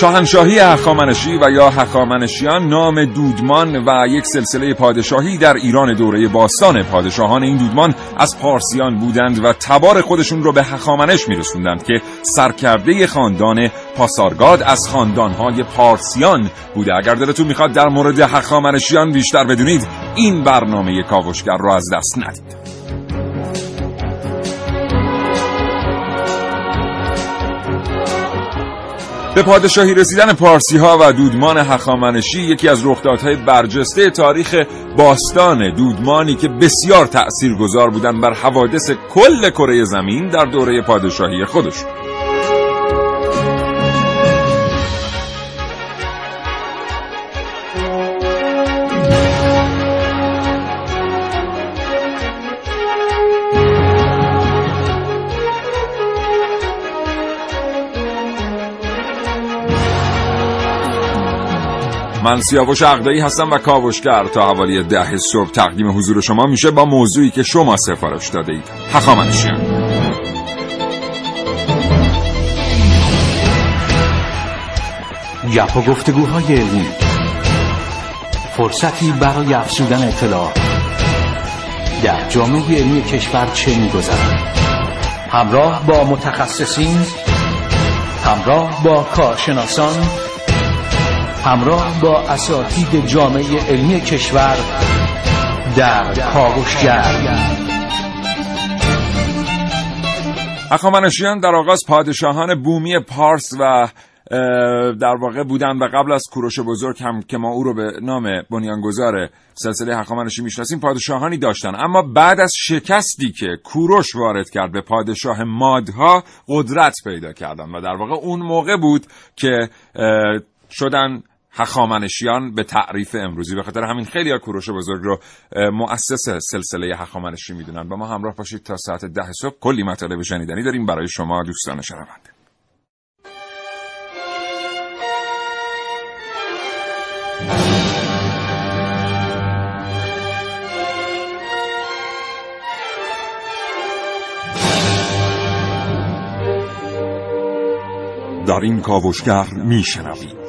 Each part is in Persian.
شاهنشاهی هخامنشی و یا هخامنشیان نام دودمان و یک سلسله پادشاهی در ایران دوره باستان پادشاهان این دودمان از پارسیان بودند و تبار خودشون رو به هخامنش میرسوندند که سرکرده خاندان پاسارگاد از خاندانهای پارسیان بوده. اگر دلتون می‌خواد در مورد هخامنشیان بیشتر بدونید این برنامه کاوشگر رو از دست ندید. به پادشاهی رسیدن پارسی ها و دودمان هخامنشی یکی از رخدادهای برجسته تاریخ باستان دودمانی که بسیار تأثیرگذار بودند بر حوادث کل کره زمین در دوره پادشاهی خودشون. من سیاوش اقدایی هستم و کاوشگر. تا حوالی ده صبح تقدیم حضور شما میشه با موضوعی که شما سفارش داده اید هخامنشیان و گفتگوهای علمی. فرصتی برای افزودن اطلاع. در جامعه علمی کشور چه میگذرد؟ همراه با متخصصین همراه با کارشناسان همراه با اساتید جامعه علمی کشور در کاوشگر. هخامنشیان در آغاز پادشاهان بومی پارس و در واقع بودن و قبل از کوروش بزرگ هم که ما او رو به نام بنیانگذار سلسله هخامنشی می‌شناسیم پادشاهانی داشتن. اما بعد از شکستی که کوروش وارد کرد به پادشاه مادها قدرت پیدا کردن و در واقع اون موقع بود که شدن هخامنشیان به تعریف امروزی. به خاطر همین خیلی ها کوروش بزرگ رو مؤسس سلسله هخامنشی می‌دونن. با ما همراه باشید تا ساعت ده صبح. کلی مطالب شنیدنی داریم برای شما دوستان شنونده. در این کاوشگر میشنوید.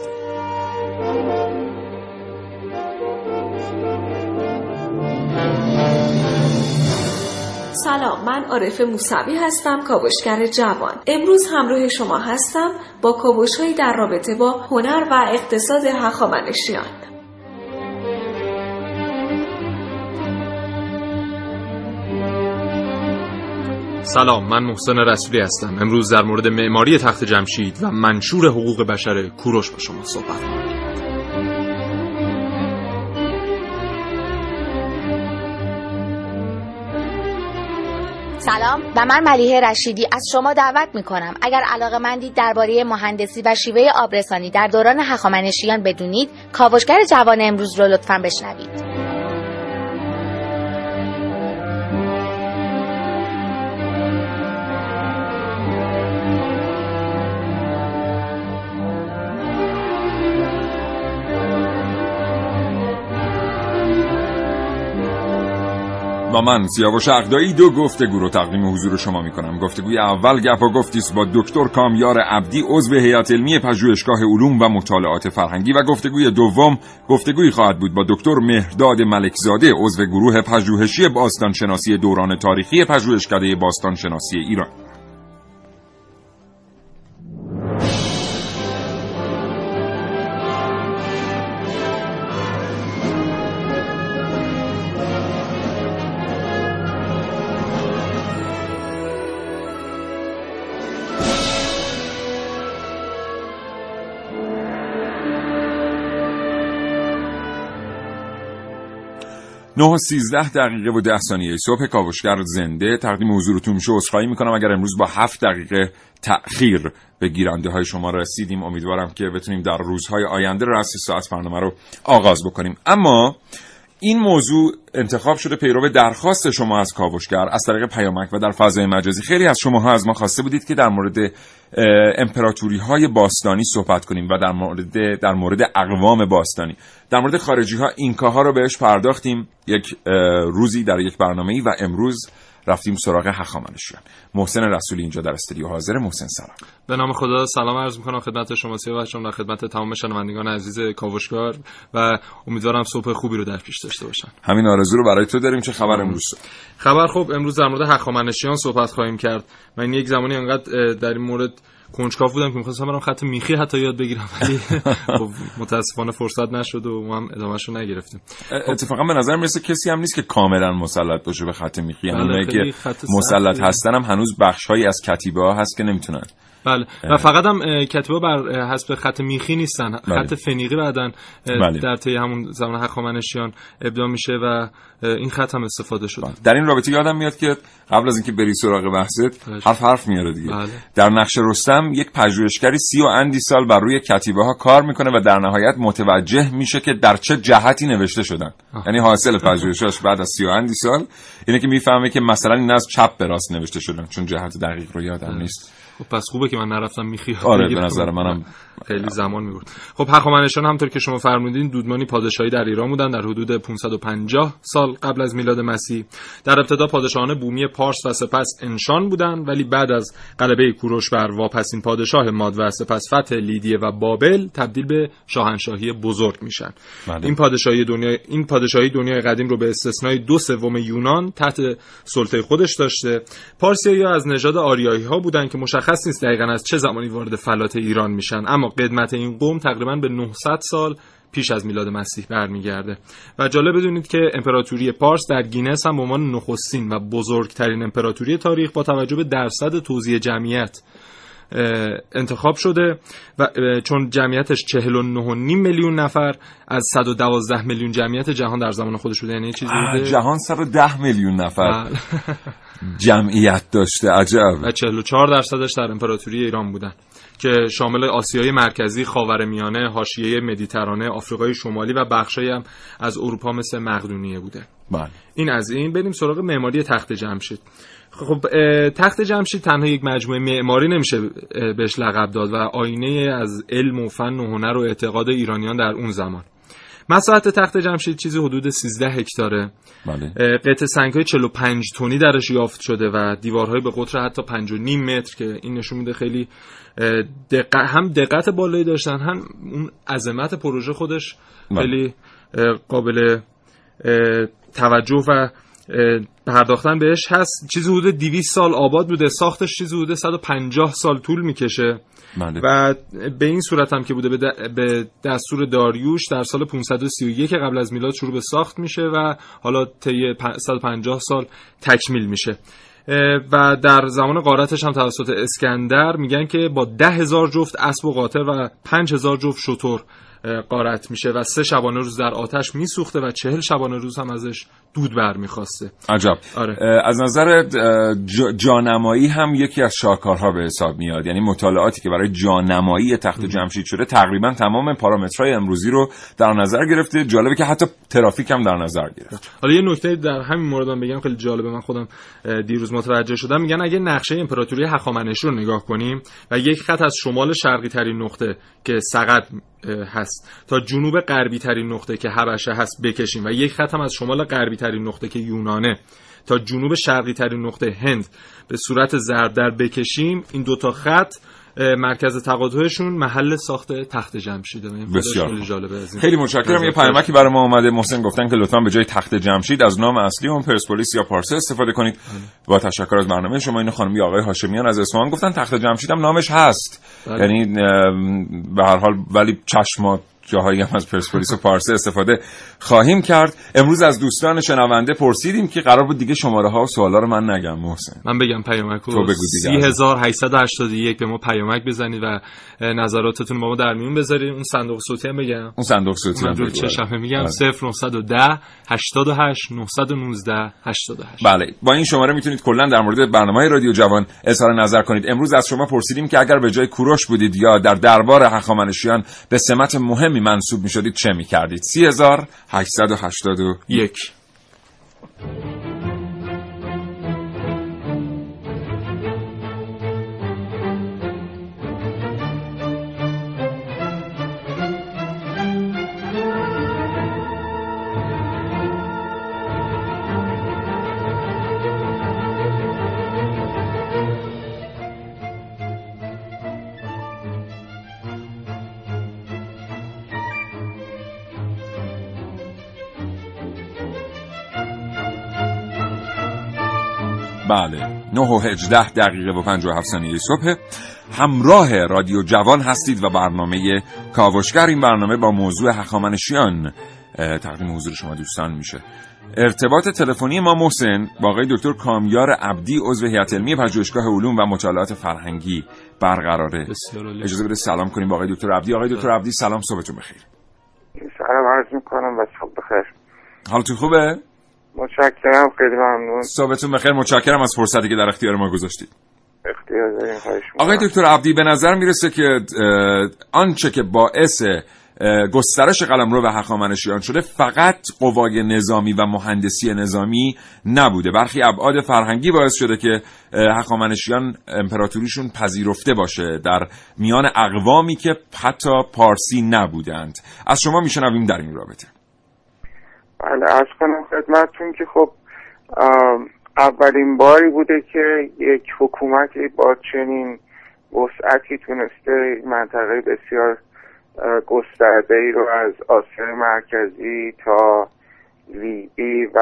من عارف موسوی هستم کاوشگر جوان. امروز همراه شما هستم با کاوشهایی در رابطه با هنر و اقتصاد هخامنشیان. سلام من محسن رسولی هستم. امروز در مورد معماری تخت جمشید و منشور حقوق بشر کوروش با شما صحبت کنم. سلام. و من ملیه رشیدی از شما دعوت می کنم اگر علاقه مندید درباره مهندسی و شیوه آبرسانی در دوران هخامنشیان بدونید کاوشگر جوان امروز رو لطفا بشنوید. و من سیاوش اقدایی دو گفتگو رو تقدیم حضور شما می کنم گفتگوی اول گپ و گفتیست با دکتر کامیار عبدی عضو هیئت علمی پژوهشگاه علوم و مطالعات فرهنگی. و گفتگوی دوم گفتگویی خواهد بود با دکتر مهرداد ملکزاده عضو گروه پژوهشی باستانشناسی دوران تاریخی پژوهشکده باستانشناسی ایران. 9 و 13 دقیقه و 10 ثانیه صبح کاوشگر زنده. تقدیم حضورتون میشه. عذرخواهی می‌کنم. اگر امروز با 7 دقیقه تأخیر به گیرنده های شما رسیدیم امیدوارم که بتونیم در روزهای آینده رأس ساعت برنامه رو آغاز بکنیم. اما این موضوع انتخاب شده پیرو درخواست شما از کاوشگر از طریق پیامک و در فضای مجازی. خیلی از شما از ما خواسته بودید که در مورد امپراتوری های باستانی صحبت کنیم و در مورد در مورد اقوام باستانی. در مورد خارجی ها اینکاها رو بهش پرداختیم. یک روزی در یک برنامه و امروز رفتیم سراغ هخامنشیان. محسن رسولی اینجا در استودیو حاضر. محسن سلام. به نام خدا سلام عرض می‌کنم خدمت شما سیاوش و خدمت تمام شنوندگان عزیز کاوشگر و امیدوارم صبح خوبی رو در پیش داشته باشن. همین آرزو رو برای تو داریم چه خبر امروز؟ خبر خوب امروز در مورد هخامنشیان صحبت خواهیم کرد. من یک زمانی انقدر در این مورد کنجکاو بودم که می‌خواستم برام خط میخی حتی یاد بگیرم ولی خب متاسفانه فرصت نشد و ما هم ادامهش رو نگرفتیم اتفاقا به نظر می‌رسه کسی هم نیست که کاملا مسلط باشه به خط میخی. یعنی که مسلط هستن هم هنوز بخشهایی از کتیبه ها هست که نمی‌تونن. بله. و فقط هم کتبه بر حسب خط میخی نیستن. بله. خط فنیقی بعدن بله. در طی همون زمان هخامنشیان ابداع میشه و این خط هم استفاده شده. در این رابطه یادم میاد که قبل از اینکه بری سراغ بحثت حرف حرف میاره دیگه. بله. در نقش رستم یک پژوهشگری سی و اندی سال بر روی کتیبه ها کار می‌کنه و در نهایت متوجه میشه که در چه جهتی نوشته شدن. یعنی حاصل پژوهشش بعد از سی و اندی سال اینه که می‌فهمه که مثلا این از چپ به راست نوشته شدن چون جهت دقیق رو یادم نیست. خب پس خوبه که من نرفتم میخی آره به نظر منم خیلی زمان می‌برد. خب هخامنشیان همطور که شما فرمودین دودمانی پادشاهی در ایران بودن در حدود 550 سال قبل از میلاد مسیح. در ابتدا پادشاهان بومی پارس و سپس انشان بودند ولی بعد از غلبه کوروش بر واپسین پادشاه ماد و سپس فتح لیدیه و بابل تبدیل به شاهنشاهی بزرگ میشن. بله. این پادشاهی دنیا این پادشاهی دنیای قدیم رو به استثنای دو سوم یونان تحت سلطه خودش داشته. پارسیایی از نژاد آریایی ها بودن که مشخص نیست دقیقا از چه زمانی وارد فلات ایران میشن اما قدمت این قوم تقریبا به 900 سال پیش از میلاد مسیح برمیگرده. و جالب بدونید که امپراتوری پارس در گینس هم به عنوان نخستین و بزرگترین امپراتوری تاریخ با توجه به درصد توزیع جمعیت انتخاب شده و چون جمعیتش 49.5 میلیون نفر از 112 میلیون جمعیت جهان در زمان خودش بوده. یعنی چیزی بوده؟ جهان 110 میلیون نفر بله. جمعیت داشته عجب. و 44 درصدش در امپراتوری ایران بودن. که شامل آسیای مرکزی، خاورمیانه، حاشیه مدیترانه، آفریقای شمالی و بخشایی هم از اروپا مثل مقدونیه بوده. بله. این از این بریم سراغ معماری تخت جمشید. خب تخت جمشید تنها یک مجموعه معماری نمیشه بهش لقب داد و آینه از علم و فن و هنر و اعتقاد ایرانیان در اون زمان مساحت تخت جمشید چیزی حدود 13 هکتاره بله. قطع سنگ های 45 تونی درش یافت شده و دیوارهای به قطر حتی 5 متر که این نشون میده خیلی دقت هم دقت بالایی داشتن هم اون عظمت پروژه خودش بله. خیلی قابل توجه و پرداختن بهش هست. چیزی حدود 200 سال آباد بوده. ساختش چیزی حدود 150 سال طول می‌کشه. بله. و به این صورت هم که بوده به دستور داریوش در سال 531 قبل از میلاد شروع به ساخت میشه و حالا طی 150 سال تکمیل میشه. و در زمان قارتش هم توسط اسکندر میگن که با ده هزار جفت اسب و قاطر و پنج هزار جفت شطور قارت میشه و سه شبانه روز در آتش میسوخته و چهل شبانه روز هم ازش دود برمیخواسته عجب. آره. از نظر جانمایی هم یکی از شاهکارها به حساب میاد. یعنی مطالعاتی که برای جانمایی تخت جمشید شده تقریبا تمام پارامترهای امروزی رو در نظر گرفته. جالبه که حتی ترافیک هم در نظر گرفت. حالا یه نکته در همین مورد هم بگم خیلی جالبه. من خودم دیروز متوجه شدم. میگن اگه نقشه امپراتوری هخامنشی رو نگاه کنیم و یک خط از شمال شرقی ترین نقطه که سقط هست تا جنوب غربی ترین نقطه که حبشه هست بکشیم. و یک خط هم از شمال غربی ترین نقطه که یونانه. تا جنوب شرقی ترین نقطه هند. به صورت ضرب در بکشیم. این دوتا خط مرکز تقاطعشون محل ساخت تخت جمشید بسیار خیلی جالبه. خیلی متشکرم. یه پیامکی برای ما اومده. محسن گفتن که لطفا به جای تخت جمشید از نام اصلی اون پرسپولیس یا پارسه استفاده کنید. بله. با تشکر از برنامه شما این خانم آقای هاشمیان از اصفهان گفتن تخت جمشید هم نامش هست. بله. یعنی به هر حال ولی چشما جاهایی هم از پرسپولیس و پارسه استفاده خواهیم کرد. امروز از دوستان شنونده پرسیدیم که قرار بود دیگه شماره ها و سوالا رو من نگم محسن. من بگم پیامک تو بگو دیگه. 3881 به ما پیامک بزنید و نظراتتون با ما در میون بذارید. اون صندوق صوتی هم بگم. اون صندوق صوتی هم رو بگو. چشمه میگم؟ آره. 0910 88 919 88 بله. با این شماره می‌تونید کلا در مورد برنامه رادیو جوان اظهار نظر کنید. امروز از شما پرسیدیم که اگر به جای کوروش بودید یا در دربار هخامنشیان به سمت مهمی منصوب می‌شدید چه می‌کردید؟ 3881 بله. 9 و 18 دقیقه و 57 ثانیه صبح. همراه رادیو جوان هستید و برنامه کاوشگر. این برنامه با موضوع هخامنشیان تقدیم حضور شما دوستان میشه. ارتباط تلفنی ما محسن با آقای دکتر کامیار عبدی عضو هیئت علمی پژوهشگاه علوم و مطالعات فرهنگی برقراره. اجازه بده سلام کنیم با آقای دکتر عبدی. آقای دکتر عبدی سلام صبحتون بخیر. سلام عرض می‌کنم و صبح بخیر. حالتون خوبه؟ متشکرم خیلی ممنون. صبحتون بخیر متشکرم از فرصتی که در اختیار ما گذاشتید. اختیار داریم خواهش آقای. دکتر عبدی به نظر می‌رسه که آنچه که باعث گسترش قلمرو و هخامنشیان شده فقط قوای نظامی و مهندسی نظامی نبوده. برخی ابعاد فرهنگی باعث شده که هخامنشیان امپراتوریشون پذیرفته باشه در میان اقوامی که حتی پارسی نبودند. از شما میشنویم در این رابطه. بله از کنم خدمتتون که خب اولین باری بوده که یک حکومتی با چنین وسعتی تونسته منطقه بسیار گسترده ای رو از آسیای مرکزی تا لیبی و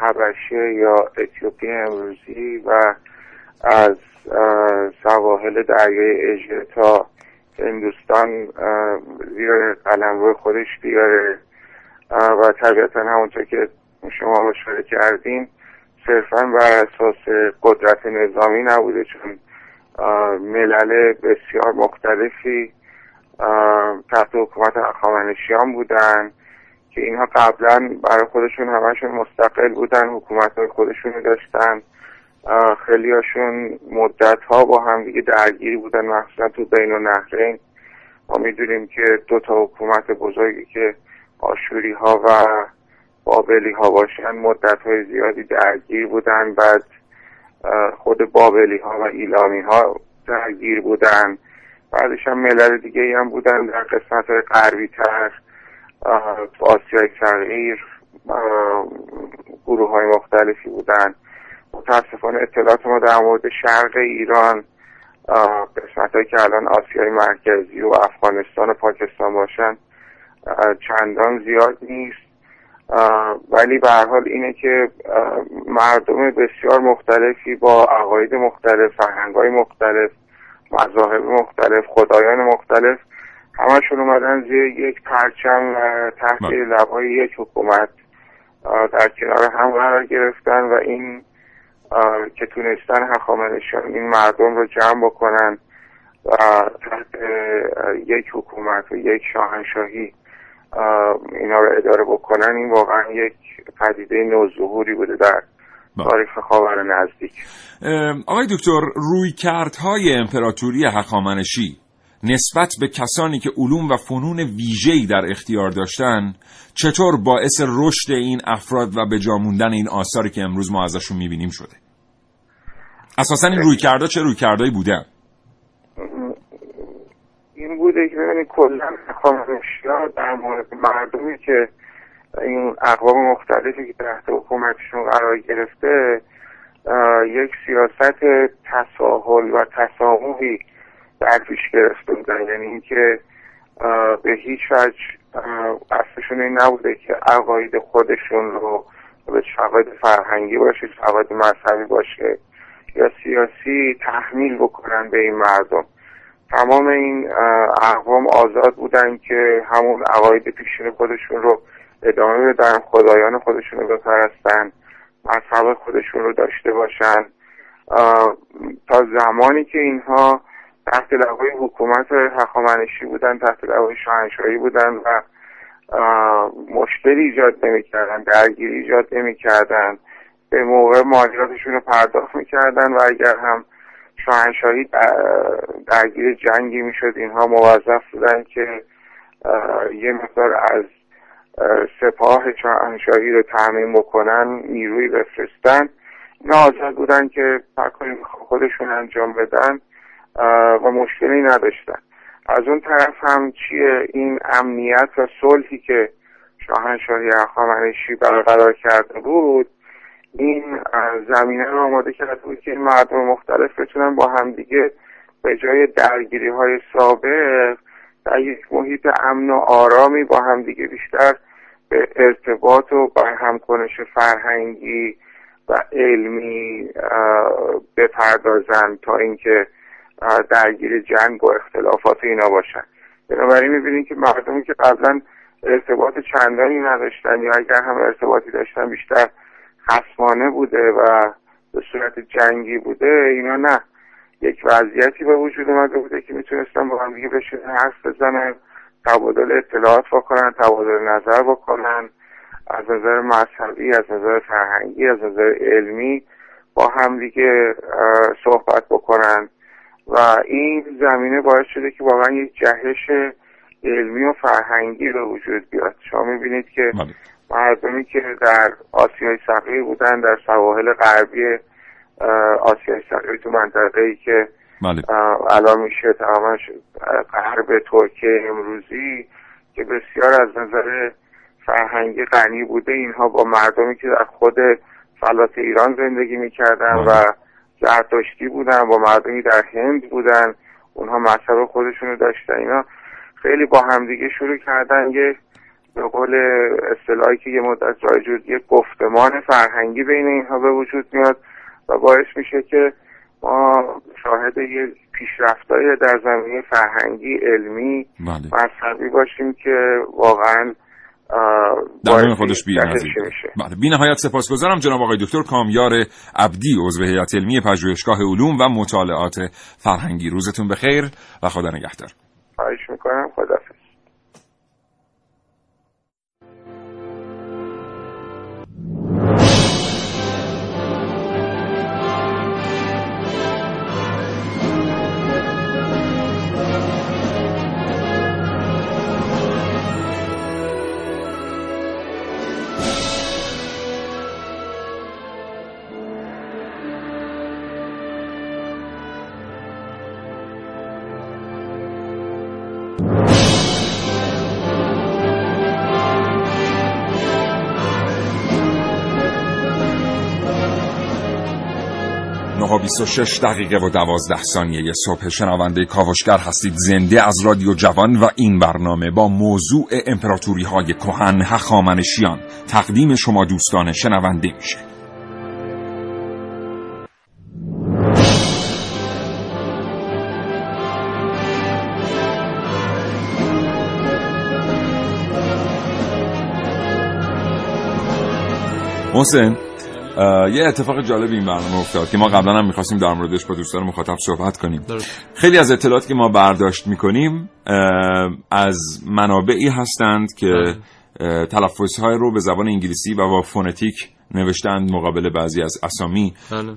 حبشه یا اتیوپی امروزی و از سواحل دریای اژه تا هندوستان زیر قلمرو خودش بیاره. و طبیعتا همونطور که شما اشاره کردین صرفا بر اساس قدرت نظامی نبوده چون ملل بسیار مختلفی تحت حکومت هخامنشیان بودن که اینها قبلا برای خودشون همشون مستقل بودن حکومت های خودشون رو داشتن. خیلی هاشون مدت ها با هم دیگه درگیری بودن مخصوصا تو بین النهرین. ما می‌دونیم که دو تا حکومت بزرگی که آشوری ها و بابلی ها باشن. مدت های زیادی درگیر بودن. بعد خود بابلی ها و ایلامی ها درگیر بودن. بعدش هم ملل دیگه هم بودن در قسمت های غربی تر آسیای صغیر گروه های مختلفی بودن. متاسفانه اطلاعات ما در مورد شرق ایران قسمت که الان آسیای مرکزی و افغانستان و پاکستان باشن چندان زیاد نیست ولی به هر حال اینه که مردم بسیار مختلفی با عقاید مختلف فرهنگ‌های مختلف مذاهب مختلف خدایان مختلف همشون اومدن زیر یک پرچم و تحت بله. لبای یک حکومت در کنار هم قرار گرفتن و این که تونستن هخامنشیان این مردم رو جمع بکنن و تحت یک حکومت و یک شاهنشاهی اه، اینا رو اداره بکنن این واقعا یک پدیده نوظهوری بوده در. تاریخ خاور نزدیک. آقای دکتر رویکردهای امپراتوری هخامنشی نسبت به کسانی که علوم و فنون ویژه‌ای در اختیار داشتن چطور باعث رشد این افراد و به جا موندن این آثاری که امروز ما ازشون می‌بینیم شده؟ اساسا این رویکردها چه رویکردهایی بودن؟ این بوده که ببینید کلا هخامنشیان در مورد مردمی که این اقوام مختلفی که تحت حکومتشون قرار گرفته یک سیاست تساهل و تسامحی در پیش گرفته بودن. یعنی اینکه به هیچ وجه اصلشون این نبوده که عقاید خودشون رو به عقاید فرهنگی باشه عقاید مذهبی باشه یا سیاسی تحمیل بکنن به این مردم. تمام این اقوام آزاد بودن که همون عقاید پیشین خودشون رو ادامه بدن خدایان خودشون رو بپرستن مذهب خودشون رو داشته باشن. تا زمانی که اینها تحت لوای حکومت هخامنشی بودن تحت لوای شاهنشاهی بودن و مشکلی ایجاد نمی‌کردن درگیری ایجاد نمی‌کردن به موقع مالیاتشون رو پرداخت می‌کردن و اگر هم شاهنشاهی درگیر جنگی می‌شد. اینها موظف بودن که یه مقدار از سپاه شاهنشاهی رو تعمین بکنن نیروی بفرستن. اینا آزاد بودن که کاری خودشون انجام بدن و مشکلی نداشتن. از اون طرف هم چیه؟ این امنیت و صلحی که شاهنشاهی هخامنشی برقرار کرده بود این زمینه رو آماده کرده بود که این مردم مختلف بتونن با همدیگه به جای درگیری های سابق در یک محیط امن و آرامی با همدیگه بیشتر به ارتباط و همکنش فرهنگی و علمی بپردازن تا اینکه درگیر جنگ و اختلافات اینا باشن. بنابراین می‌بینید که مردمی که قبلا ارتباط چندانی نداشتن یا اگر هم ارتباطی داشتن بیشتر خصمانه بوده و به صورت جنگی بوده اینا نه. یک وضعیتی به وجود اومده بوده که می‌تونستن با هم دیگه بشین حرف بزنن تبادل اطلاعات بکنن تبادل نظر بکنن. از نظر مذهبی از نظر فرهنگی از نظر علمی با هم دیگه صحبت بکنن. و این زمینه باعث شده که واقعا یک جهش علمی و فرهنگی به وجود بیاد. شما می‌بینید که بله. مردمی که در آسیای صغیر بودن در سواحل غربی آسیای صغیر تو منطقه ای که بله. الان میشه تمامش غرب ترکیه امروزی که بسیار از نظر فرهنگی غنی بوده اینها با مردمی که در خود فلات ایران زندگی می‌کردن بله. و زرتشتی بودن با مردمی در هند بودن اونها مذهب خودشونو رو داشتن اینا خیلی با همدیگه شروع کردن یه به قول اصطلاحی که یه مدت رایج یه گفتمان فرهنگی بین اینها به وجود میاد و باعث میشه که ما شاهد یه پیشرفتایی در زمینه فرهنگی علمی بله. مذهبی باشیم که واقعا در خودش بی بله. بی نهایت سپاسگزارم جناب آقای دکتر کامیار عبدی عضو هیئت علمی پژوهشگاه علوم و مطالعات فرهنگی. روزتون بخیر و خدا نگهدار. خواهش می‌کنم. خدا 26 دقیقه و 12 ثانیه صبح. شنونده کاوشگر هستید. زنده از رادیو جوان و این برنامه با موضوع امپراتوری های کهن هخامنشیان. تقدیم شما دوستان شنونده میشه. حسین یه اتفاق جالب این برنامه افتاد که ما قبلا هم می‌خواستیم در موردش با دوستان مخاطب صحبت کنیم. خیلی از اطلاعاتی که ما برداشت می‌کنیم از منابعی هستند که. تلفظ های رو به زبان انگلیسی و با فونتیک نوشتند مقابل بعضی از اسامی. بله.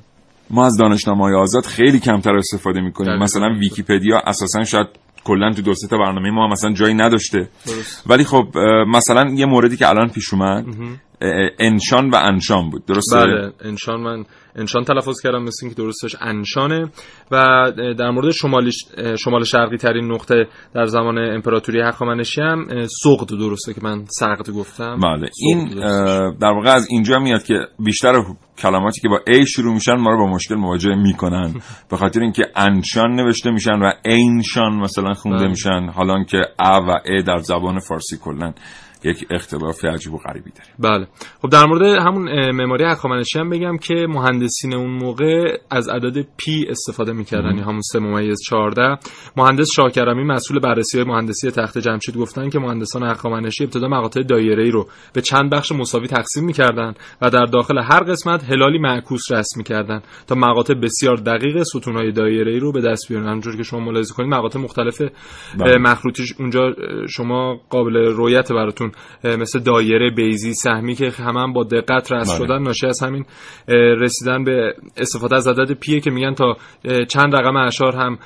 ما از دانشنامه های آزاد خیلی کمتر استفاده می‌کنیم. مثلا ویکیپدیا اساسا شاید کلا تو دو تا برنامه ما مثلا جایی نداشته. ولی خب مثلا یه موردی که الان پیش اومد انشان و انشان بود. درسته؟ بله انشان من انشان تلفظ کردم مثل اینکه درستش انشانه. و در مورد شمال شمال شرقی ترین نقطه در زمان امپراتوری هخامنشی هم سقط درسته که من سقط گفتم. بله. این در واقع از اینجا میاد که بیشتر کلماتی که با ای شروع میشن ما رو با مشکل مواجه می‌کنن. به خاطر اینکه انشان نوشته میشن و اینشان مثلا خونده بله. میشن. حالا که ا و ا در زبان فارسی کلا. یک اختلاف عجیب و غریبی داره بله. خب در مورد همون معماری هخامنشی هم بگم که مهندسین اون موقع از عدد پی استفاده می‌کردن. یعنی همون 3 ممیز 14 مهندس شاکرمی مسئول بررسی های مهندسی تخت جمشید گفتن که مهندسان هخامنشی ابتدا مقاطع دایره‌ای رو به چند بخش مساوی تقسیم می‌کردن و در داخل هر قسمت هلالی معکوس رسم می‌کردن تا مقاطع بسیار دقیق ستونهای دایره‌ای رو به دست بیارن. همونجور که شما ملاحظه کنید مقاطع مختلف بله. مخروطیش اونجا شما قابل رویت براتون اه، مثل دایره بیزی سهمی که همه هم با دقت رسم بله. شدن ناشی از همین رسیدن به استفاده از عدد پیه که میگن تا چند رقم اشار هم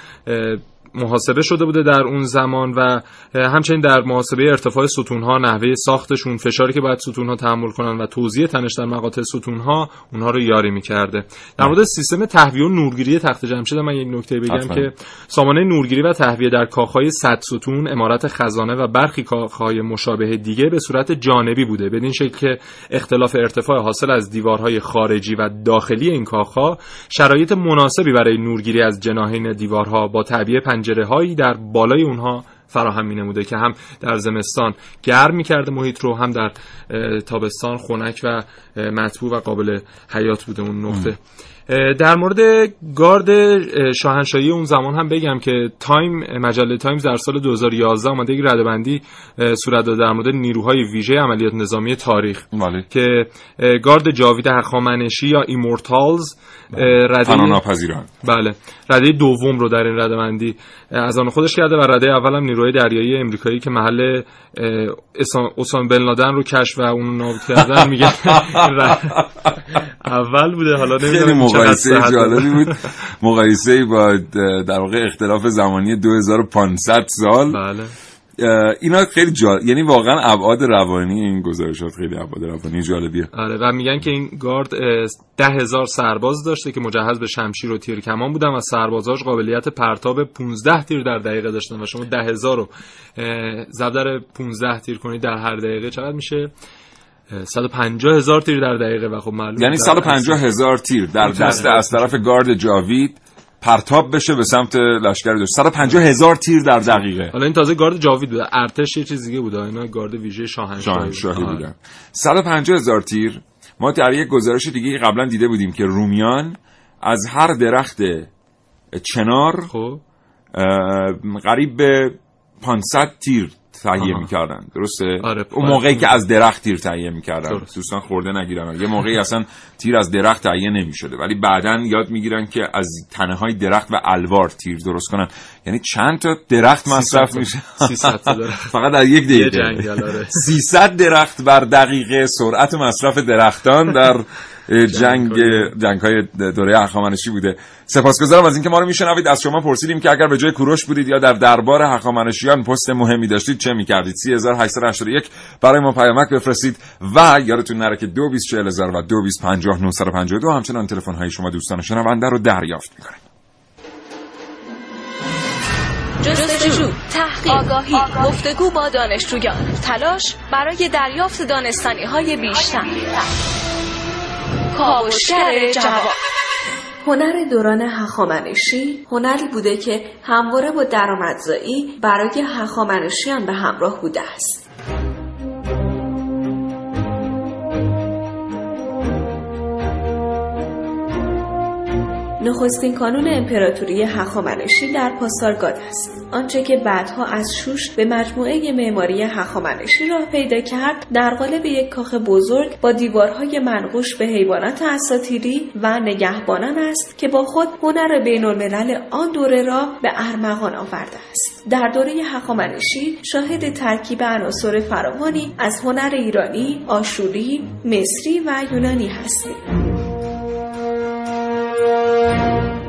محاسبه شده بوده در اون زمان و همچنین در محاسبه ارتفاع ستونها نحوه ساختشون فشاری که باید ستونها تحمل کنن و توزیع تنش در مقاطع ستونها اونها رو یاری می‌کرده در مورد سیستم تهویه و نورگیری تخت جمشید من یک نکته بگم. که سامانه نورگیری و تهویه در کاخهای صد ستون امارت خزانه و برخی کاخهای مشابه دیگه به صورت جانبی بوده بدین شکل که اختلاف ارتفاع حاصل از دیوارهای خارجی و داخلی این کاخها شرایط مناسبی برای نورگیری از جناحین دیوارها با تعبیه پنجره هایی در بالای اونها فراهم می نموده که هم در زمستان گرم می کرده محیط رو هم در تابستان خنک و مطبوع و قابل حیات بوده اون نقطه. در مورد گارد اه، شاهنشاهی اون زمان هم بگم که تایم مجله تایمز در سال 2011 آمده یک رده‌بندی صورت داده در مورد نیروهای ویژه عملیات نظامی تاریخ. بله. که گارد جاوید هخامنشی یا Immortals رده بله. رده دوم رو در این رده بندی از آن خودش کرده و رده اول هم نیروهای دریایی امریکایی که محل اسام- بن لادن رو کشف و اون نابود کردن میگه. اول بوده حالا نمی‌دونم مقایسه جالبی بود. مقایسه با در واقع اختلاف زمانی 2500 سال. بله. اینا خیلی جالب یعنی واقعا ابعاد روانی این گزارشات خیلی ابعاد روانی جالبیه. آره و میگن که این گارد ده هزار سرباز داشته که مجهز به شمشیر و تیر کمان بودن و سربازاش قابلیت پرتاب 15 تیر در دقیقه داشتن و شما ده هزار رو اه، ضرب در 15 تیر کنید در هر دقیقه چقدر میشه؟ اه، 150 هزار تیر در دقیقه و خب معلومه یعنی در 150 هزار تیر در دست از طرف گارد جاوید پرتاب بشه به سمت لشکر داشت 150 هزار تیر در دقیقه. حالا این تازه گارد جاوید بوده. ارتش یه چیز دیگه بوده. اینا گارد ویژه شاهنشاهی. شاهنشاهی. بودن. 150 هزار تیر. ما در یک گزارش دیگه قبلا دیده بودیم که رومیان از هر درخت چنار خب. قریب به 500 تیر تهیه. می‌کردن. درسته؟ آره. اون موقعی که از درخت تیر تهیه می‌کردن. دوستان خورده نگیرن. یه موقعی اصلا تیر از درخت تهیه نمی‌شده. ولی بعدا یاد می‌گیرن که از تنه های درخت و الوار تیر درست کنن. یعنی چند تا درخت مصرف 300 میشه؟ 300 تا درخت. فقط در یک دقیقه. جنگل آره. 300 درخت بر دقیقه سرعت مصرف درختان در جنگ جنگ های دوره هخامنشی بوده. سپاسگزارم از اینکه ما رو میشنوید. از شما پرسیدیم که اگر به جای کوروش بودید یا در دربار هخامنشیان پست مهمی داشتید چه می‌کردید؟ 3881 برای ما پیامک بفرستید و یادتون نره که 224000 و 2250 همچنان تلفن های شما دوستان شنونده رو دریافت می‌کنه جستجو، تحقیق، آگاهی، گفتگو با دانشجویان، تلاش برای دریافت دانستانی های بیشتر. کاوشگر جوان. هنر دوران هخامنشی هنری بوده که همواره با درآمدزایی برای هخامنشیان به همراه بوده است. نخستین کانون امپراتوری هخامنشی در پاسارگاد است. آنچه که بعدها از شوش به مجموعه معماری هخامنشی راه پیدا کرد در قالب یک کاخ بزرگ با دیوارهای منقوش به حیوانات اساطیری و نگهبانان است که با خود هنر بین الملل آن دوره را به ارمغان آورده است. در دوره هخامنشی شاهد ترکیب عناصر فراوانی از هنر ایرانی آشوری مصری و یونانی هستیم.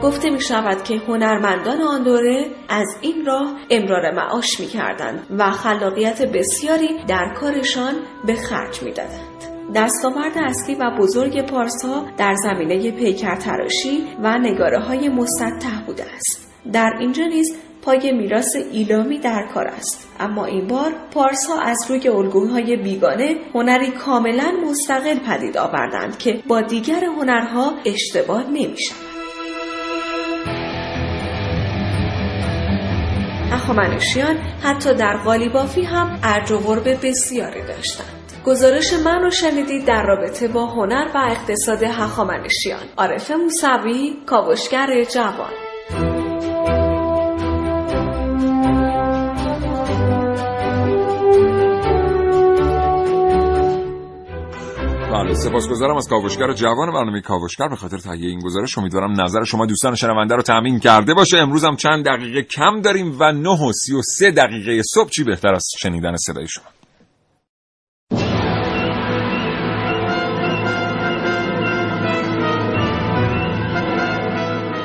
گفته می شود که هنرمندان آن دوره از این راه امرار معاش می کردند و خلاقیت بسیاری در کارشان به خرج می دادند. دستاورد اصلی و بزرگ پارسا در زمینه پیکر تراشی و نگاره های مسطح بوده است. در اینجا نیز پای میراث ایلامی در کار است اما این بار پارس ها از روی الگوهای بیگانه هنری کاملا مستقل پدید آوردند که با دیگر هنرها اشتباه نمی شود. هخامنشیان حتی در قالیبافی هم ارج و غرب بسیاری داشتند. گزارش من رو شنیدید در رابطه با هنر و اقتصاد هخامنشیان عارف موسوی کاوشگر جوان بله سپاسگزارم از کاوشگر جوان برنامه کاوشگر. به خاطر تهیه این گزارش امیدوارم نظر شما دوستان شنونده رو تامین کرده باشه. امروز هم چند دقیقه کم داریم و 9 و 33 دقیقه صبح. چی بهتر از شنیدن صدای شما؟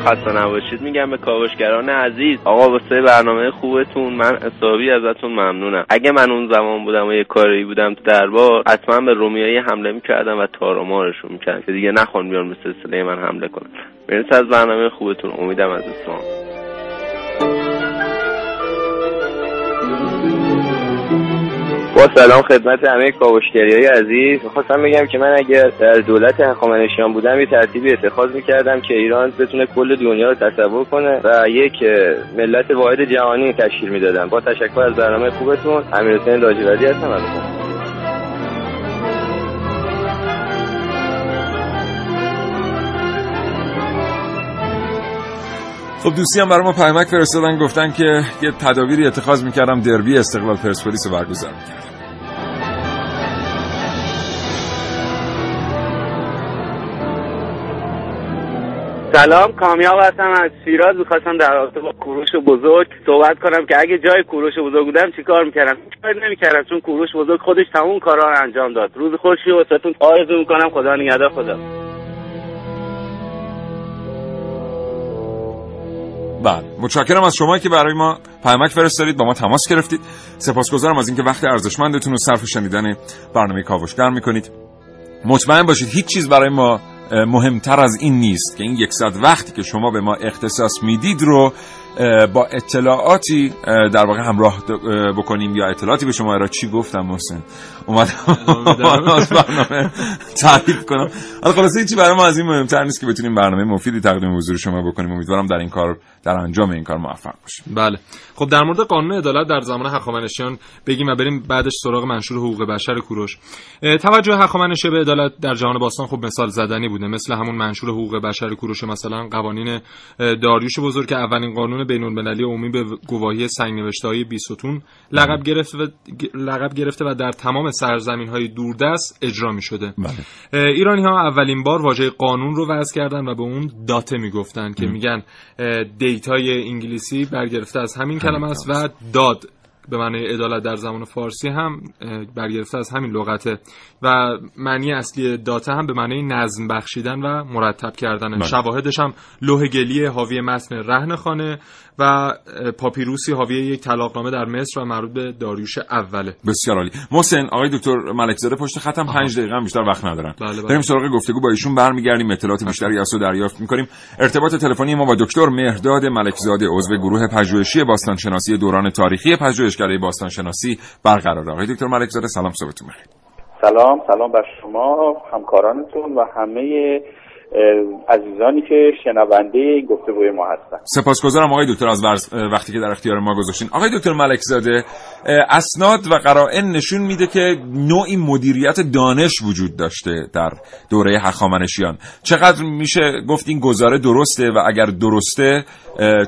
خسته نباشید میگم به کاوشگران عزیز آقا واسه برنامه خوبتون من حسابی ازتون ممنونم. اگه من اون زمان بودم و یه کاری بودم تو دربار حتما به رومیایی حمله می‌کردم و تارمارشون می‌کردم. که دیگه نخوان بیان به سلسله من حمله کنن. مرسی از برنامه خوبتون. امیدم از اسلام با سلام خدمت همه کاوشگری های عزیز. می‌خواستم بگم که من اگر در دولت هخامنشیان بودم یه ترتیبی اتخاذ می‌کردم که ایران بتونه کل دنیا رو تصور کنه و یک ملت واحد جهانی تشکیل می‌دادم. با تشکر از برنامه خوبتون امیر حسین لاجوردی هستم. از خب دوستی هم برای ما پیامک فرستادن گفتن که یه تدابیری اتخاذ می‌کردم. دربی استقلال پرسپولیس رو برگزار می‌کردم. سلام کامیاب هستم از شیراز. می‌خواستم در رابطه با کوروش بزرگ صحبت کنم که اگه جای کوروش بزرگ بودم چیکار می‌کردم؟ کار نمی‌کردم چون کوروش بزرگ خودش تموم کارا رو انجام داد. روز خوشی واسهتون آرزو می‌کنم. خدا نگهدار خدا. بله. متشکرم از شما که برای ما پیامک فرستادید با ما تماس گرفتید. سپاسگزارم از اینکه وقت ارزشمندتون رو صرف شنیدن برنامه کاوشگر می‌کنید. مطمئن باشید هیچ چیز برای ما مهمتر از این نیست که این یک ساعت وقتی که شما به ما اختصاص می‌دید رو با اطلاعاتی در واقع همراه بکنیم یا اطلاعاتی به شما را چی گفتم محسن؟ اومدم از برنامه تعریف کنم. حالا خلاصه هیچی برای ما از این مهمتر نیست که بتونیم برنامه مفیدی تقدیم حضور شما بکنیم. امیدوارم در این کار در انجام این کار موفق باشیم. بله. خب در مورد قانون عدالت در زمان هخامنشیان بگیم و بریم بعدش سراغ منشور حقوق بشر کوروش. توجه هخامنشیان به عدالت در جهان باستان خب مثال زدنی بوده. مثل همون منشور حقوق بشر کوروش مثلا قوانین داریوش بزرگ که اولین قانون بین المللی عمومی به گواهی سنگ های بیستون لقب گرفته و لقب گرفته و در تمام سرزمین های دوردست اجرا می شده بله. ایرانی ها اولین بار واژه قانون رو وضع کردن و به اون داته می‌گفتن که میگن data ی انگلیسی برگرفته از همین کلمه است و داد. به معنی عدالت در زبان فارسی هم برگرفته از همین لغته. و معنی اصلی داتا هم به معنی نظم بخشیدن و مرتب کردن. بله. شواهدش هم لوح گلی حاوی متن رهن خانه و پاپیروسی حاوی یک طلاقنامه در مصر و مربوط به داریوش اوله. بسیار عالی. محسن آقای دکتر ملکزاده پشت خطن 5 دقیقه هم بیشتر وقت ندارن. بله بله. بریم سراغ گفتگو با ایشون برمیگردیم. اطلاعات بیشتری از دریافت می‌کنیم. ارتباط تلفنی ما با دکتر مهرداد ملکزاده عضو گروه پژوهشی باستان شناسی دوران تاریخی پژوهشکده باستان شناسی برقرار. آقای دکتر ملکزاده سلام صبحتون بخیر. سلام سلام بر شما همکارانتون و همه عزیزانی که شنونده این گفتگوی ما هستن. سپاسگزارم آقای دکتر از وقتی که در اختیار ما گذاشتین. آقای دکتر ملک زاده اسناد و قرائن نشون میده که نوعی مدیریت دانش وجود داشته در دوره هخامنشیان. چقدر میشه گفت این گزاره درسته و اگر درسته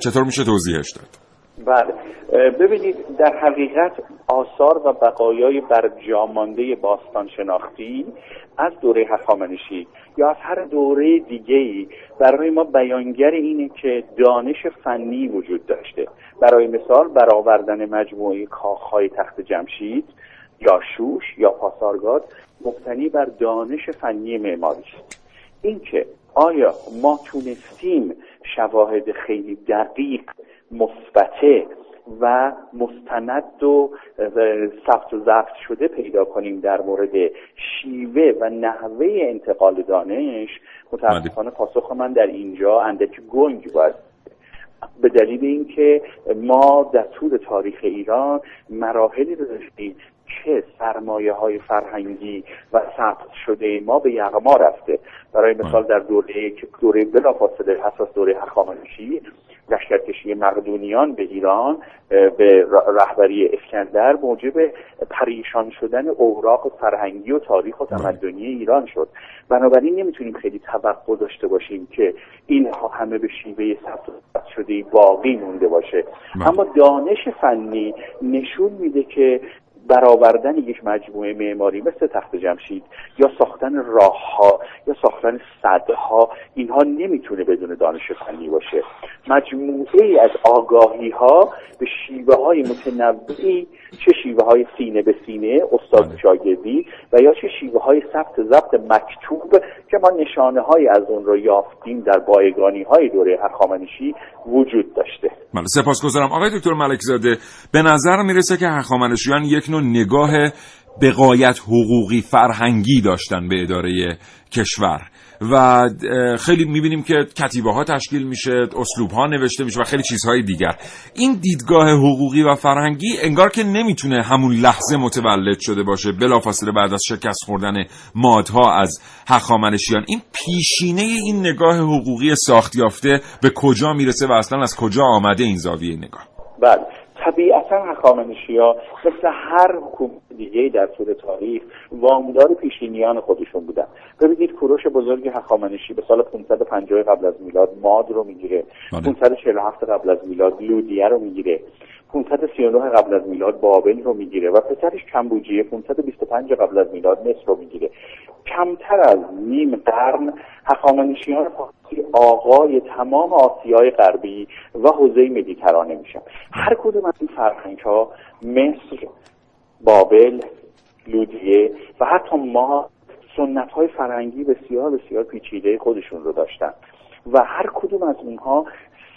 چطور میشه توضیحش داد؟ بله. ببینید در حقیقت آثار و بقایای برجامانده باستان شناختی از دوره هخامنشی یا از هر دوره دیگه ای برای ما بیانگر اینه که دانش فنی وجود داشته. برای مثال برآوردن مجموعه کاخهای تخت جمشید یا شوش یا پاسارگاد مبتنی بر دانش فنی معماری است. اینکه آیا ما تونستیم شواهد خیلی دقیق مثبته و مستند و ثبت و ضبط شده پیدا کنیم در مورد شیوه و نحوه انتقال دانش متاسفانه پاسخ من در اینجا اندک گنگ باید به دلیل اینکه ما در طول تاریخ ایران مراحلی رو داشتیم که سرمایه های فرهنگی و ثبت شده ما به یغما رفته. برای مثال در دوره دوره بلافاصله حساس دوره هخامنشی لشکرکشی مقدونیان به ایران به رهبری اسکندر موجب پریشان شدن اوراق فرهنگی و تاریخ و تمدنی ایران شد. بنابراین نمی‌تونیم خیلی توقع داشته باشیم که اینها همه به شیوه ثبت شده باقی مونده باشه. اما دانش فنی نشون میده که برآوردن یک مجموعه معماری مثل تخت جمشید یا ساختن راهها یا ساختن صدها اینها نمی‌تونه بدون دانش فنی باشه. مجموعه از آگاهی ها به شیوه های متنوعی چه شیوه های سینه به سینه استاد بله. شاگردی و یا چه شیوه های ثبت ضبط مکتوب که ما نشانه های از اون رو یافتیم در بایگانی های دوره هخامنشی وجود داشته بله سپاسگزارم آقای دکتر ملکزاده به نظر می‌رسه که هخامنشیان یک نوع نگاه بقایت حقوقی فرهنگی داشتن به اداره کشور. و خیلی می‌بینیم که کتیبه ها تشکیل میشه اسلوب ها نوشته میشه و خیلی چیزهای دیگر. این دیدگاه حقوقی و فرهنگی انگار که نمی‌تونه همون لحظه متولد شده باشه بلافاصله بعد از شکست خوردن مادها از هخامنشیان این پیشینه این نگاه حقوقی ساخت یافته به کجا می‌رسه و اصلا از کجا آمده این زاویه نگاه؟ بله. طبیعتا هخامنشی ها مثل هر حکومت دیگه در طول تاریخ وامدار پیشینیان خودشون بودن. ببینید کوروش بزرگ هخامنشی به سال 550 قبل از میلاد ماد رو می‌گیره. بله. 547 قبل از میلاد لودیه رو می‌گیره. 539 قبل از میلاد بابل رو می‌گیره و پسرش کمبوجیه 525 قبل از میلاد مصر رو می‌گیره. کمتر از نیم قرن هخامنشیان فارسی آقای تمام آسیای غربی و حوزه مدیترانه میشن. هر کدوم از این فرهنگ ها مصر بابل لودیه و حتی ما سنت های فرهنگی بسیار بسیار پیچیده خودشون رو داشتن. و هر کدوم از اونها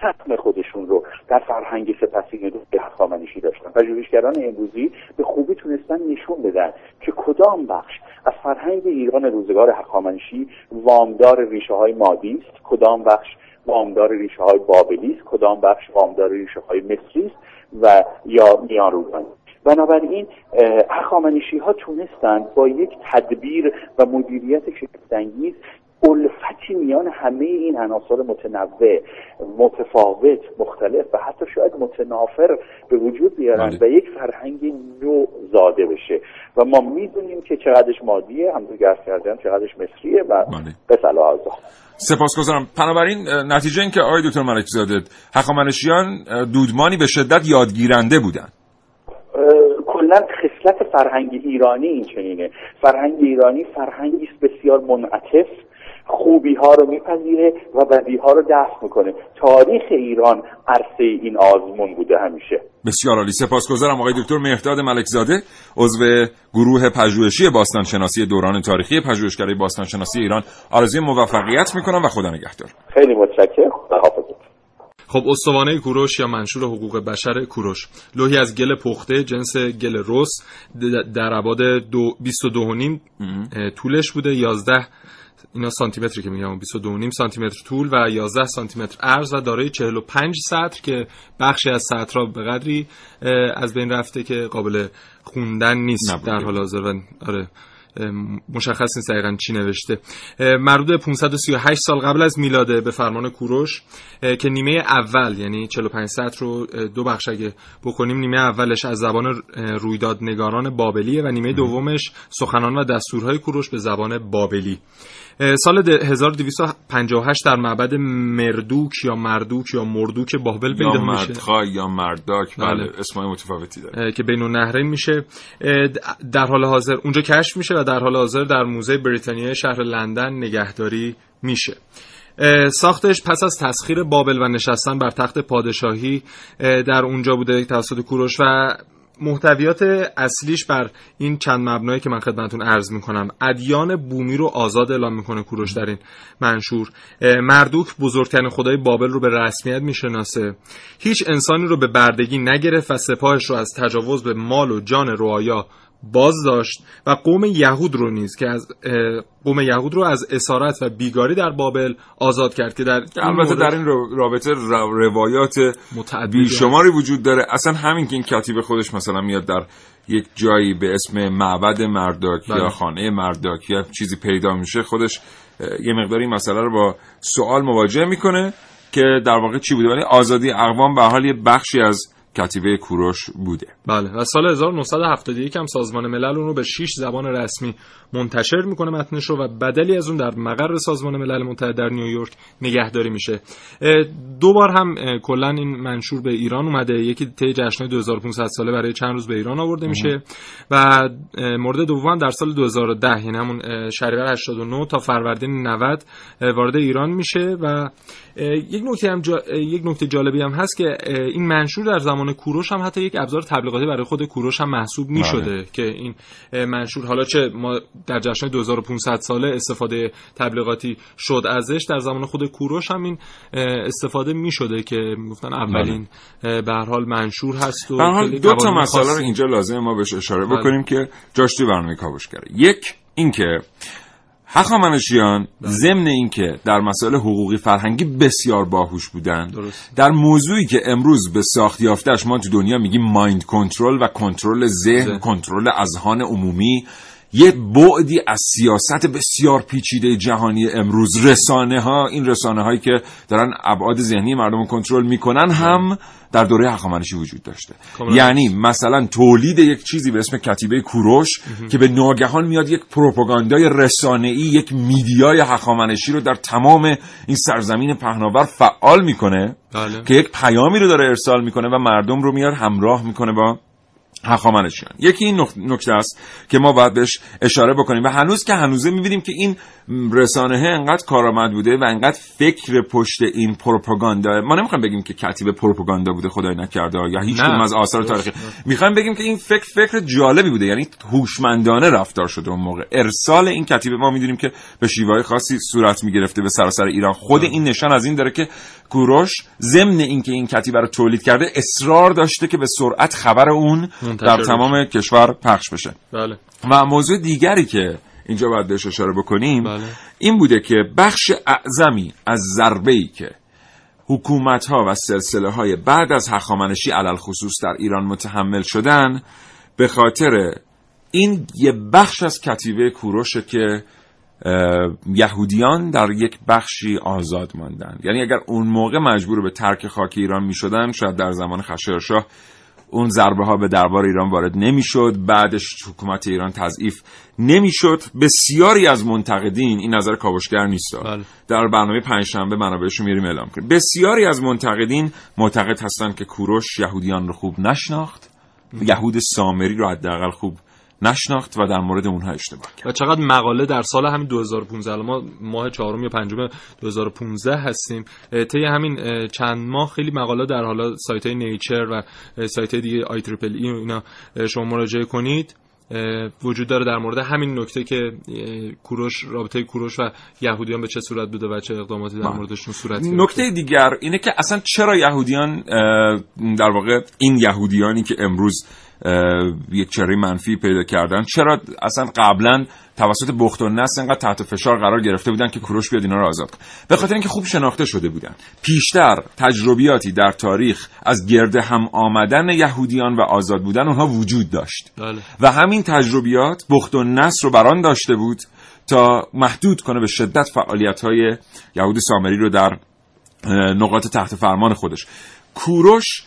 سهم خودشون رو در فرهنگ سپسین هخامنشی داشتن. پژوهشگران امروزی به خوبی تونستن نشون بدن که کدام بخش از فرهنگ ایران روزگار هخامنشی وامدار ریشه های مادی است کدام بخش وامدار ریشه های بابلی است کدام بخش وامدار ریشه های مصری است و یا میان بنابراین هخامنشی ها تونستند با یک تدبیر و مدیریت شگفتانگیز الفتی میان همه این عناصر متنوع متفاوت مختلف و حتی شاید متنافر به وجود بیارن بله. و یک فرهنگ نو زاده بشه. و ما می‌دونیم که چقدرش مادیه همونطور که عرض کردم چقدرش مصریه و بله. به صلاح سپاسگزارم. بنابراین نتیجه این که آقای دکتر ملکزاده هخامنشیان اه، دودمانی به شدت یادگیرنده بودن. کلا خصلت فرهنگ ایرانی این چنینه. فرهنگ ایرانی فرهنگی است بسیار منعطف خوبی ها رو میپذیره و بدی ها رو دفع می‌کنه. تاریخ ایران عرصه این آزمون بوده همیشه. بسیار عالی. سپاسگزارم آقای دکتر مهداد ملکزاده عضو گروه پژوهشی باستانشناسی دوران تاریخی پژوهشکده باستانشناسی ایران. آرزوی موفقیت می‌کنم و خدا نگهدار. خیلی متشکرم. خب استوانه کوروش یا منشور حقوق بشر کوروش. لوحی از گل پخته جنس گل رس در ابعاد دو- 22 و نیم اه، طولش بوده 11 اینا سانتی متری که میگم 22 و نیم سانتی متر طول و 11 سانتی متر عرض و دارای 45 سطر که بخشی از سطرها به قدری از بین رفته که قابل خوندن نیست. نبوده. در حال حاضر و آره مشخص نیست دقیقا چی نوشته. به 538 سال قبل از میلاده به فرمان کوروش که نیمه اول یعنی 45 سطر رو دو بخش اگه بکنیم نیمه اولش از زبان اه، رویدادنگاران بابلیه و نیمه دومش سخنان و دستورهای کوروش به زبان بابلی. سال د- 1258 در معبد مردوک یا مردوک یا مردوک بابل یا پیدا میشه. مردخای یا مرداک بله, بله. اسمای متفاوتی داره. که بین النهرین میشه. در حال حاضر اونجا کشف میشه و در حال حاضر در موزه بریتانیا شهر لندن نگهداری میشه. ساختش پس از تسخیر بابل و نشستن بر تخت پادشاهی اه، در اونجا بوده توسط کوروش و محتویات اصلیش بر این چند مبنایی که من خدمتتون عرض می‌کنم. ادیان بومی رو آزاد اعلام می‌کنه کوروش در این منشور. مردوک بزرگترین خدای بابل رو به رسمیت می‌شناسه. هیچ انسانی رو به بردگی نگرفت و سپاهش رو از تجاوز به مال و جان رعایا باز داشت و قوم یهود رو نیز که از قوم یهود رو از اسارت و بیگاری در بابل آزاد کرد که در البته در این رابطه روایات بیشماری وجود داره. اصلا همین که این کتیبه خودش مثلا میاد در یک جایی به اسم معبد مرداک بله. یا خانه مرداک یا چیزی پیدا میشه خودش یه مقداری مسئله رو با سوال مواجه می‌کنه که در واقع چی بوده؟ ولی آزادی اقوام به حال یه بخشی از کتیبه کوروش بوده. بله و سال 1971 هم سازمان ملل اون رو به 6 زبان رسمی منتشر می‌کنه متنش رو و بدلی از اون در مقر سازمان ملل متحد در نیویورک نگهداری میشه. دو بار هم کلا این منشور به ایران اومده. یکی طی جشن 2500 ساله برای چند روز به ایران آورده میشه و مورد دوم در سال 2010 یعنی همون شهریور 89 تا فروردین 90 وارد ایران میشه و یک نکته هم یک نکته جالبی هم هست که این منشور در زمان کوروش هم حتی یک ابزار تبلیغاتی برای خود کوروش هم محسوب می شده بله. که این منشور حالا چه ما در جشن 2500 ساله استفاده تبلیغاتی شد ازش در زمان خود کوروش هم این استفاده می شده که می‌گفتن اولین بله. به هر حال منشور هست و دو تا مسئله رو اینجا لازم ما بهش اشاره بله. بکنیم که جاش برنامه کاوش کرده یک اینکه هخامنشیان ضمن اینکه در مسائل حقوقی فرهنگی بسیار باهوش بودن در موضوعی که امروز به ساخت یافتش ما تو دنیا میگیم مایند کنترل و کنترل ذهن کنترل اذهان عمومی. یه بعدی از سیاست بسیار پیچیده جهانی امروز. رسانه ها این رسانه هایی که دارن ابعاد ذهنی مردم رو کنترل می‌کنن هم در دوره هخامنشی وجود داشته. یعنی مثلا تولید یک چیزی به اسم کتیبه کوروش که به ناگهان میاد یک پروپاگاندای رسانه‌ای یک میدیای هخامنشی رو در تمام این سرزمین پهناور فعال می‌کنه بله. که یک پیامی رو داره ارسال می‌کنه و مردم رو میاد همراه می‌کنه با هخامنشیان یکی این نکته است که ما باید بهش اشاره بکنیم و هنوز که هنوزه می‌بینیم که این رسانه انقدر کارآمد بوده و انقدر فکر پشت این پروپاگاندا ما نمی‌خوایم بگیم که کتیب پروپاگاندا بوده خدای نکرده یا هیچ کدوم از آثار تاریخی. می‌خوایم بگیم که این فکر فکر جالبی بوده یعنی هوشمندانه رفتار شده اون موقع. ارسال این کتیب ما می‌دونیم که به شیوه خاصی صورت می‌گرفته به سراسر ایران. خود این نشان از این داره که کوروش ضمن اینکه این کتیبه رو تولید کرده اصرار داشته که به سرعت خبر اون در تمام کشور پخش بشه بله. و موضوع دیگری که اینجا باید بهش اشاره بکنیم بله. این بوده که بخش اعظمی از ضربه ای که حکومت ها و سلسله های بعد از هخامنشی علل خصوص در ایران متحمل شدن به خاطر این یه بخش از کتیبه کوروشه که یهودیان در یک بخشی آزاد ماندن. یعنی اگر اون موقع مجبور به ترک خاک ایران می شدن شاید در زمان خشایارشاه اون ضربه ها به دربار ایران وارد نمی‌شد. بعدش حکومت ایران تضعیف نمی‌شد. بسیاری از منتقدین این نظر کاوشگر نیست. بله. در برنامه پنجشنبه منابعش رو میریم اعلام کنیم. بسیاری از منتقدین معتقد هستند که کوروش یهودیان رو خوب نشناخت. یهود سامری رو حداقل خوب نشناخت و در مورد اونها اشتباه کرد. و چقدر مقاله در سال همین 2015 ما ماه چهارم یا پنجم 2015 هستیم طی همین چند ماه خیلی مقاله در حالا سایت های نیچر و سایت دیگه آی تریپل ای اینا شما مراجعه کنید. وجود داره در مورد همین نکته که کوروش رابطه کوروش و یهودیان به چه صورت بوده و چه اقداماتی در موردشون صورت گرفته نکته دیگر اینه که اصلا چرا یهودیان در واقع این یهودیانی که امروز یک چهره منفی پیدا کردن. چرا اصلا قبلا توسط بخت و نس انقدر تحت فشار قرار گرفته بودن که کوروش بیاد اینا رو آزاد کنه؟ به خاطر اینکه خوب شناخته شده بودن. پیشتر تجربیاتی در تاریخ از گرد هم آمدن یهودیان و آزاد بودن اونها وجود داشت. بله. و همین تجربیات بخت و نس رو بران داشته بود تا محدود کنه به شدت فعالیت های یهود سامری رو در نقاط تحت فرمان خودش. کوروش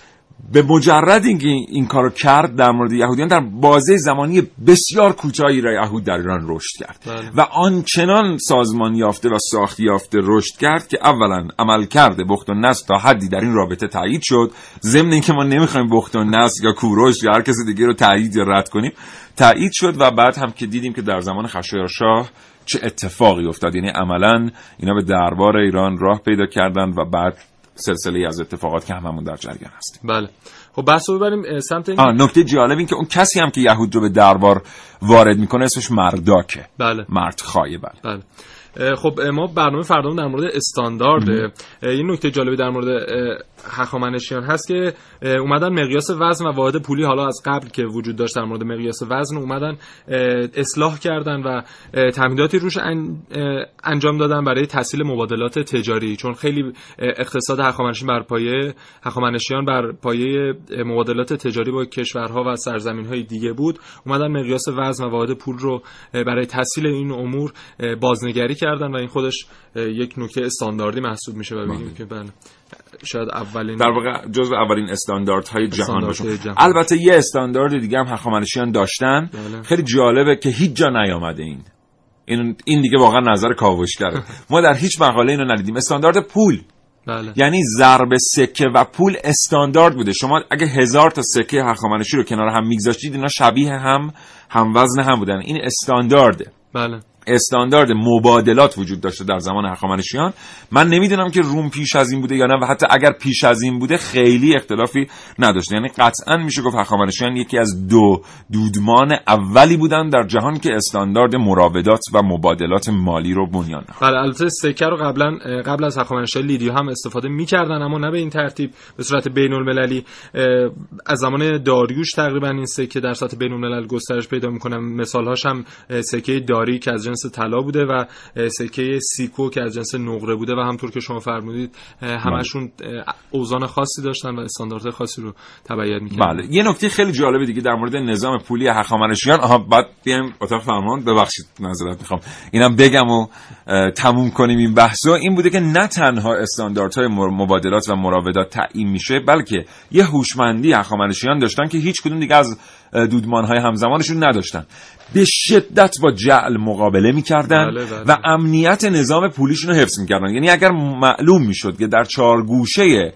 به مجرد اینکه این کارو کرد در مورد یهودیان در بازه زمانی بسیار کوتاهی را یهود در ایران رشد کرد. بله. و آنچنان سازمان یافته و ساخت یافته رشد کرد که اولا عمل کرده بخت و نس تا حدی در این رابطه تایید شد. ضمن اینکه ما نمی‌خوایم بخت و نس یا کوروش یا هر کسی دیگه رو تایید یا رد کنیم تایید شد و بعد هم که دیدیم که در زمان خشایارشاه چه اتفاقی افتاد. یعنی عملا اینا به دربار ایران راه پیدا کردن و بعد سلسله از اتفاقات که هممون در جریان هستیم بله. خب بحث رو ببریم سمت این... نکته جالب این که اون کسی هم که یهود رو به دربار وارد می‌کنه اسمش مرداکه. بله. مرد خواهی بله, بله. خب ما برنامه فردا در مورد استاندارد این نکته جالبی در مورد هخامنشیان هست که اومدن مقیاس وزن و واحد پولی حالا از قبل که وجود داشت در مورد مقیاس وزن اومدن اصلاح کردن و تمهیداتی روش انجام دادن برای تسهیل مبادلات تجاری. چون خیلی اقتصاد هخامنشیان بر پایه هخامنشیان بر پایه مبادلات تجاری با کشورها و سرزمین‌های دیگه بود. اومدن مقیاس وزن و واحد پول رو برای تسهیل این امور بازنگری کردن و این خودش یک نکته استانداردی محسوب میشه و که بله. شاید اولین در واقع جزو اولین استانداردهای جهان باشه البته یه استاندارد دیگه هم هخامنشیان داشتن. بله. خیلی جالبه که هیچ جا نیامده این. این این دیگه واقعا نظر کاوشگره. ما در هیچ مقاله اینو ندیدیم. استاندارد پول. بله. یعنی ضرب سکه و پول استاندارد بوده. شما اگه هزار تا سکه هخامنشی رو کنار هم میگذاشتید اینا شبیه هم هم وزن هم بودن. این استاندارده. بله. استاندارد مبادلات وجود داشته در زمان هخامنشیان. من نمی‌دونم که روم پیش از این بوده یا نه و حتی اگر پیش از این بوده خیلی اختلافی نداشته. یعنی قطعا میشه گفت هخامنشیان یکی از دو دودمان اولی بودن در جهان که استاندارد مراودات و مبادلات مالی رو بنیان نهاد. بله البته سکه رو قبلا قبل از هخامنشیان لیدیا هم استفاده می‌کردن اما نه به این ترتیب. به صورت بین المللی از زمان داریوش تقریبا این سکه در سطح بین الملل گسترش پیدا می‌کنه. مثال هاش هم سکه داری که از طلا بوده و سکه سیکو که از جنس نقره بوده و همطور که شما فرمودید همشون اوزان خاصی داشتن و استاندارد خاصی رو تبعیت می‌کردن. بله. یه نکته خیلی جالبه دیگه در مورد نظام پولی هخامنشیان. آها بعد بیایم اتاق فرمان. ببخشید نظرت می‌خوام. اینم بگم و تموم کنیم این بحثو. این بوده که نه تنها استانداردهای مبادلات و مراودات تعیین میشه بلکه یه هوشمندی هخامنشیان داشتن که هیچ کدوم دیگه از دودمانهای همزمانشون نداشتن. به شدت با جعل مقابله می‌کردن بله بله. و امنیت نظام پولیشون رو حفظ می‌کردن. یعنی اگر معلوم می‌شد که در چهار گوشه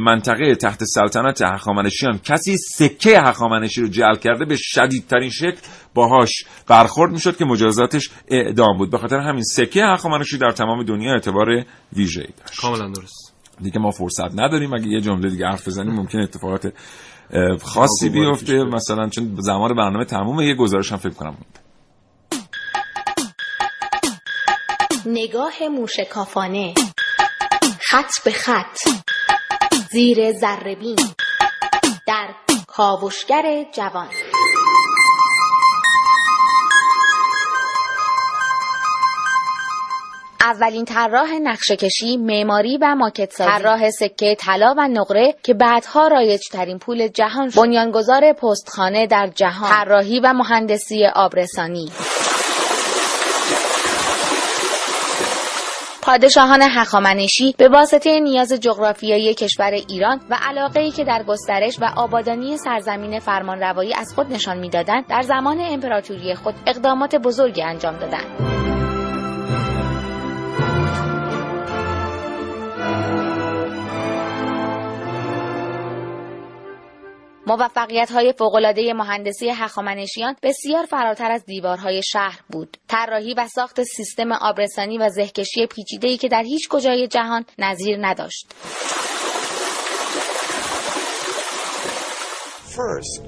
منطقه تحت سلطنت هخامنشیان کسی سکه هخامنشی رو جعل کرده به شدیدترین شکل باهاش برخورد می‌شد که مجازاتش اعدام بود. به خاطر همین سکه هخامنشی در تمام دنیا اعتبار ویژه‌ای داشت. کاملا درست. دیگه ما فرصت نداریم. اگه یه جمله دیگه حرف بزنیم ممکن اتفاقات خاصی بیفته مثلا چون زمان برنامه تموم یه گزارش هم فکر کنم نگاه موشکافانه. خط به خط. زیر زربین در کاوشگر جوان. اولین طراح نقشه کشی، معماری و ماکت سازی، طراح سکه طلا و نقره که بعدها رایج ترین پول جهان شد، بنیانگذار پستخانه در جهان، طراحی و مهندسی آبرسانی. پادشاهان هخامنشی به واسطه نیاز جغرافیایی کشور ایران و علاقه ای که در گسترش و آبادانی سرزمین فرمانروایی از خود نشان می‌دادند در زمان امپراتوری خود اقدامات بزرگی انجام دادند. موفقیت های فوقالعاده مهندسی هخامنشیان بسیار فراتر از دیوارهای شهر بود. طراحی و ساخت سیستم آبرسانی و زهکشی پیچیده‌ای که در هیچ کجای جهان نظیر نداشت.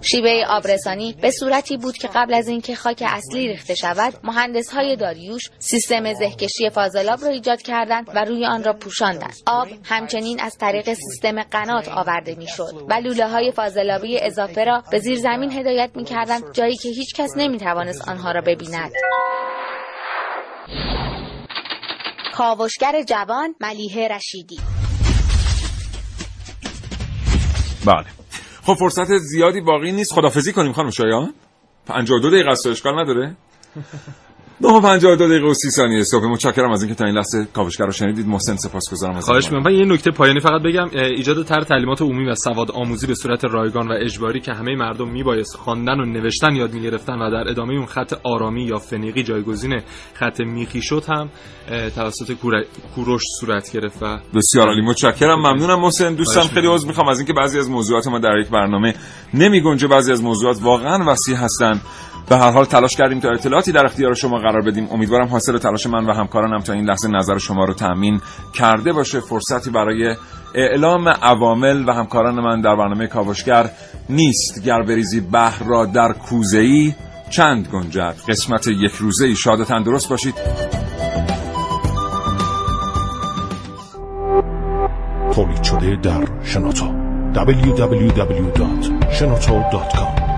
شیوه آبرسانی به صورتی بود که قبل از اینکه خاک اصلی ریخته شود مهندس های داریوش سیستم زهکشی فاضلاب را ایجاد کردند و روی آن را پوشاندند. آب همچنین از طریق سیستم قنات آورده می‌شد و لوله های فاضلابی اضافه را به زیر زمین هدایت می کردند جایی که هیچ کس نمی توانست آنها را ببیند. کاوشگر جوان ملیه رشیدی. بله. خب فرصت زیادی باقی نیست. خدافزی کنیم خانم شایان. 52 دقیقه است اشکال نداره. 9 دو دقیقه و 30 ثانیه صبح. متشکرم از اینکه تا این لحظه کاوشگر رو شنیدید. محسن سپاسگزارم از خواهش می‌کنم. یه نکته پایانی فقط بگم. ایجاد طرح تعلیمات عمومی و سواد آموزی به صورت رایگان و اجباری که همه مردم میبایست خواندن و نوشتن یاد می‌گرفتن و در ادامه اون خط آرامی یا فنیقی جایگزین خط میخی شد هم توسط کوروش صورت گرفت و بسیار عالی. متشکرم. ممنونم محسن. دوستان خیلی عذر می‌خوام. از اینکه بعضی از موضوعات ما در یک برنامه نمیگنجه بعضی از موضوعات واقعا وسیع هستن. به هر حال تلاش کردیم تا اطلاعاتی در اختیار شما قرار بدیم. امیدوارم حاصل تلاش من و همکارانم تا این لحظه نظر شما رو تأمین کرده باشه. فرصتی برای اعلام عوامل و همکاران من در برنامه کاوشگر نیست. گر بریزی بحر را در کوزه ای چند گنجد؟ قسمت یک روزه ای شاد تندرست باشید. تولید شده در شنوتو. www.shenoto.com